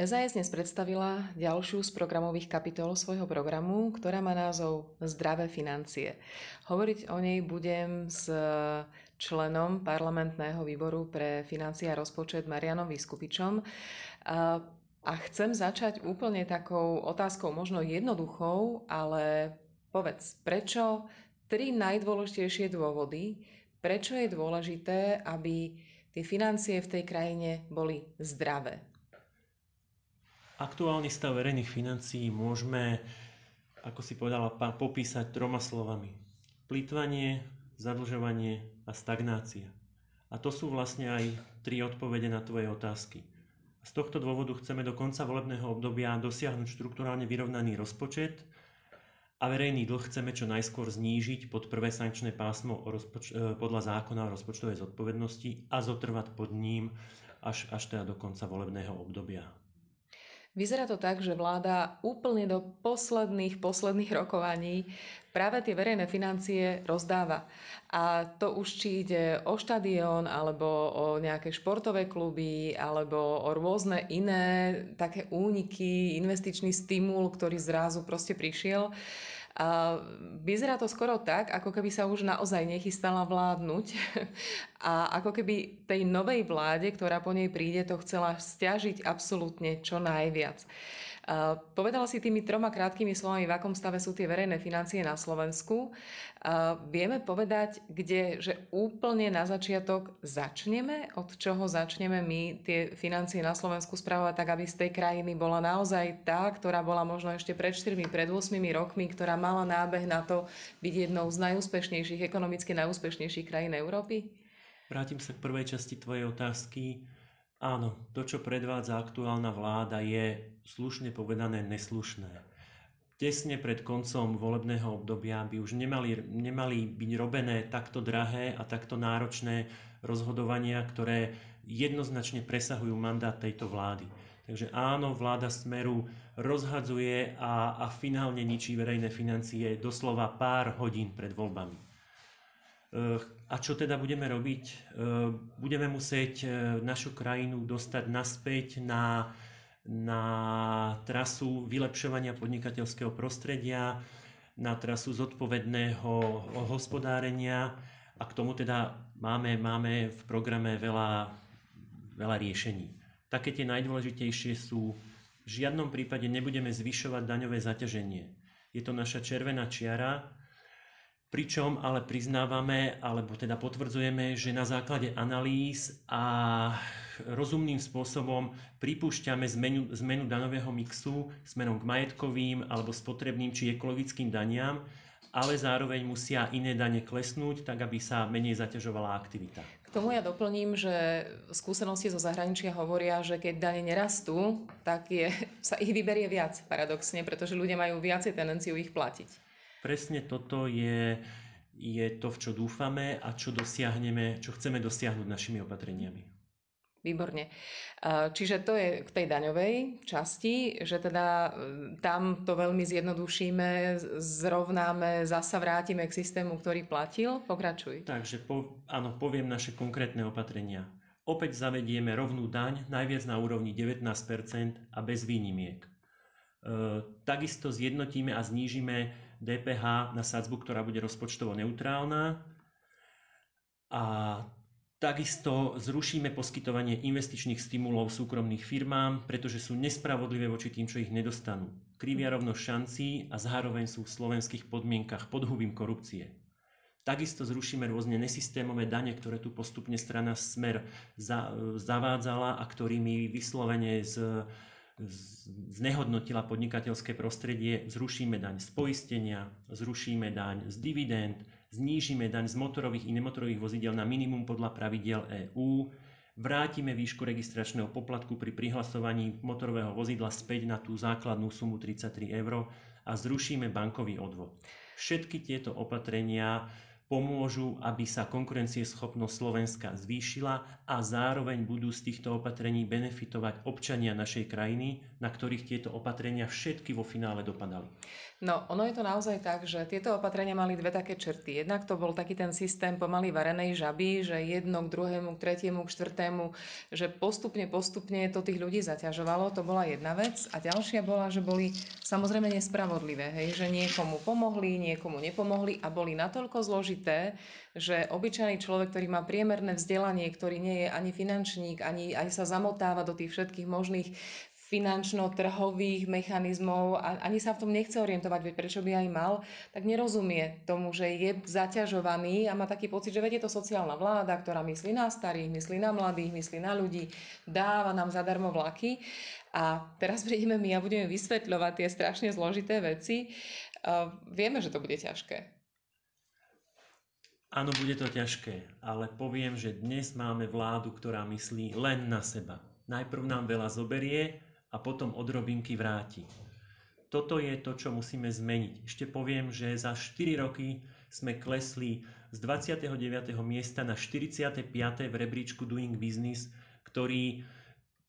SAS dnes predstavila ďalšiu z programových kapitol svojho programu, ktorá má názov Zdravé financie. Hovoriť o nej budem s členom parlamentného výboru pre financie a rozpočet Marianom Vyskupičom. A chcem začať úplne takou otázkou, možno jednoduchou, ale povedz, prečo tri najdôležitejšie dôvody, prečo je dôležité, aby tie financie v tej krajine boli zdravé? Aktuálny stav verejných financií môžeme, ako si povedala, popísať troma slovami. Plýtvanie, zadlžovanie a stagnácia. A to sú vlastne aj tri odpovede na tvoje otázky. Z tohto dôvodu chceme do konca volebného obdobia dosiahnuť štruktúrálne vyrovnaný rozpočet a verejný dlh chceme čo najskôr znížiť pod prvé sankčné pásmo rozpoč- e, podľa zákona o rozpočtovej zodpovednosti a zotrvať pod ním až, až teda do konca volebného obdobia. Vyzerá to tak, že vláda úplne do posledných, posledných rokovaní práve tie verejné financie rozdáva. A to už či ide o štadión, alebo o nejaké športové kluby, alebo o rôzne iné také úniky, investičný stimul, ktorý zrazu proste prišiel. Vyzerá to skoro tak, ako keby sa už naozaj nechystala vládnuť a ako keby tej novej vláde, ktorá po nej príde, to chcela stiažiť absolútne čo najviac. Povedala si tými troma krátkými slovami, v akom stave sú tie verejné financie na Slovensku. Vieme povedať, kde, že úplne na začiatok začneme, od čoho začneme my tie financie na Slovensku správovať tak, aby z tej krajiny bola naozaj tá, ktorá bola možno ešte pred 4, pred 8 rokmi, ktorá mala nábeh na to byť jednou z najúspešnejších, ekonomicky najúspešnejších krajín Európy? Vrátim sa k prvej časti tvojej otázky. Áno, to, čo predvádza aktuálna vláda, je slušne povedané neslušné. Tesne pred koncom volebného obdobia by už nemali, nemali byť robené takto drahé a takto náročné rozhodovania, ktoré jednoznačne presahujú mandát tejto vlády. Takže áno, vláda Smeru rozhadzuje a, a finálne ničí verejné financie doslova pár hodín pred voľbami. A čo teda budeme robiť? Budeme musieť našu krajinu dostať naspäť na, na trasu vylepšovania podnikateľského prostredia, na trasu zodpovedného hospodárenia a k tomu teda máme, máme v programe veľa, veľa riešení. Také tie najdôležitejšie sú, v žiadnom prípade nebudeme zvyšovať daňové zaťaženie. Je to naša červená čiara, Pričom ale priznávame, alebo teda potvrdzujeme, že na základe analýz a rozumným spôsobom pripúšťame zmenu, zmenu daňového mixu smerom k majetkovým alebo spotrebným či ekologickým daniam, ale zároveň musia iné dane klesnúť, tak aby sa menej zaťažovala aktivita. K tomu ja doplním, že skúsenosti zo zahraničia hovoria, že keď dane nerastú, tak je, sa ich vyberie viac paradoxne, pretože ľudia majú viacej tendenciu ich platiť. Presne toto je, je to, v čo dúfame a čo dosiahneme, čo chceme dosiahnuť našimi opatreniami. Výborne. Čiže to je k tej daňovej časti, že teda tam to veľmi zjednodušíme, zrovnáme, zasa vrátime k systému, ktorý platil. Pokračuj. Takže po, áno, poviem naše konkrétne opatrenia. Opäť zavedieme rovnú daň, najviac na úrovni 19% a bez výnimiek. E, takisto zjednotíme a znížime DPH na sadzbu, ktorá bude rozpočtovo neutrálna. A takisto zrušíme poskytovanie investičných stimulov súkromných firmám, pretože sú nespravodlivé voči tým, čo ich nedostanú. Krivia rovnosť šancí a zároveň sú v slovenských podmienkach podhubím korupcie. Takisto zrušíme rôzne nesystémové dane, ktoré tu postupne strana Smer zavádzala a ktorými vyslovene z znehodnotila podnikateľské prostredie, zrušíme daň z poistenia, zrušíme daň z dividend, znížime daň z motorových i nemotorových vozidel na minimum podľa pravidel EÚ, vrátime výšku registračného poplatku pri prihlasovaní motorového vozidla späť na tú základnú sumu 33 eur a zrušíme bankový odvod. Všetky tieto opatrenia pomôžu, aby sa konkurencieschopnosť Slovenska zvýšila a zároveň budú z týchto opatrení benefitovať občania našej krajiny, na ktorých tieto opatrenia všetky vo finále dopadali. No, ono je to naozaj tak, že tieto opatrenia mali dve také črty. Jednak to bol taký ten systém pomaly varenej žaby, že jedno k druhému, k tretiemu, k štvrtému, že postupne, postupne to tých ľudí zaťažovalo, to bola jedna vec. A ďalšia bola, že boli samozrejme nespravodlivé, hej, že niekomu pomohli, niekomu nepomohli a boli natoľko zložité, že obyčajný človek, ktorý má priemerné vzdelanie, ktorý nie je ani finančník, ani, ani sa zamotáva do tých všetkých možných finančno-trhových mechanizmov a ani sa v tom nechce orientovať, veď prečo by aj mal, tak nerozumie tomu, že je zaťažovaný a má taký pocit, že vedie to sociálna vláda, ktorá myslí na starých, myslí na mladých, myslí na ľudí, dáva nám zadarmo vlaky. A teraz prídeme my a budeme vysvetľovať tie strašne zložité veci. Uh, vieme, že to bude ťažké. Áno, bude to ťažké, ale poviem, že dnes máme vládu, ktorá myslí len na seba. Najprv nám veľa zoberie, a potom odrobinky vráti. Toto je to, čo musíme zmeniť. Ešte poviem, že za 4 roky sme klesli z 29. miesta na 45. v rebríčku Doing Business, ktorý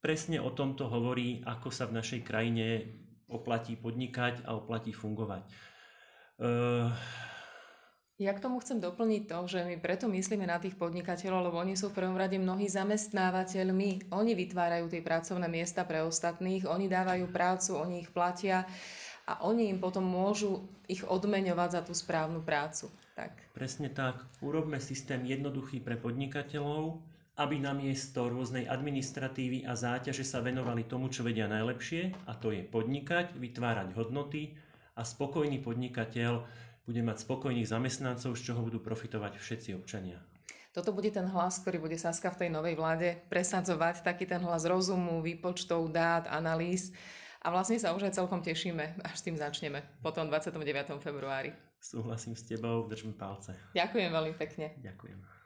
presne o tomto hovorí, ako sa v našej krajine oplatí podnikať a oplatí fungovať. Uh, ja k tomu chcem doplniť to, že my preto myslíme na tých podnikateľov, lebo oni sú v prvom rade mnohí zamestnávateľmi. Oni vytvárajú tie pracovné miesta pre ostatných, oni dávajú prácu, oni ich platia a oni im potom môžu ich odmeňovať za tú správnu prácu. Tak. Presne tak. Urobme systém jednoduchý pre podnikateľov, aby namiesto rôznej administratívy a záťaže sa venovali tomu, čo vedia najlepšie, a to je podnikať, vytvárať hodnoty a spokojný podnikateľ bude mať spokojných zamestnancov, z čoho budú profitovať všetci občania. Toto bude ten hlas, ktorý bude Saska v tej novej vláde presadzovať, taký ten hlas rozumu, výpočtov, dát, analýz. A vlastne sa už aj celkom tešíme, až s tým začneme, potom 29. februári. Súhlasím s tebou, držím palce. Ďakujem veľmi pekne. Ďakujem.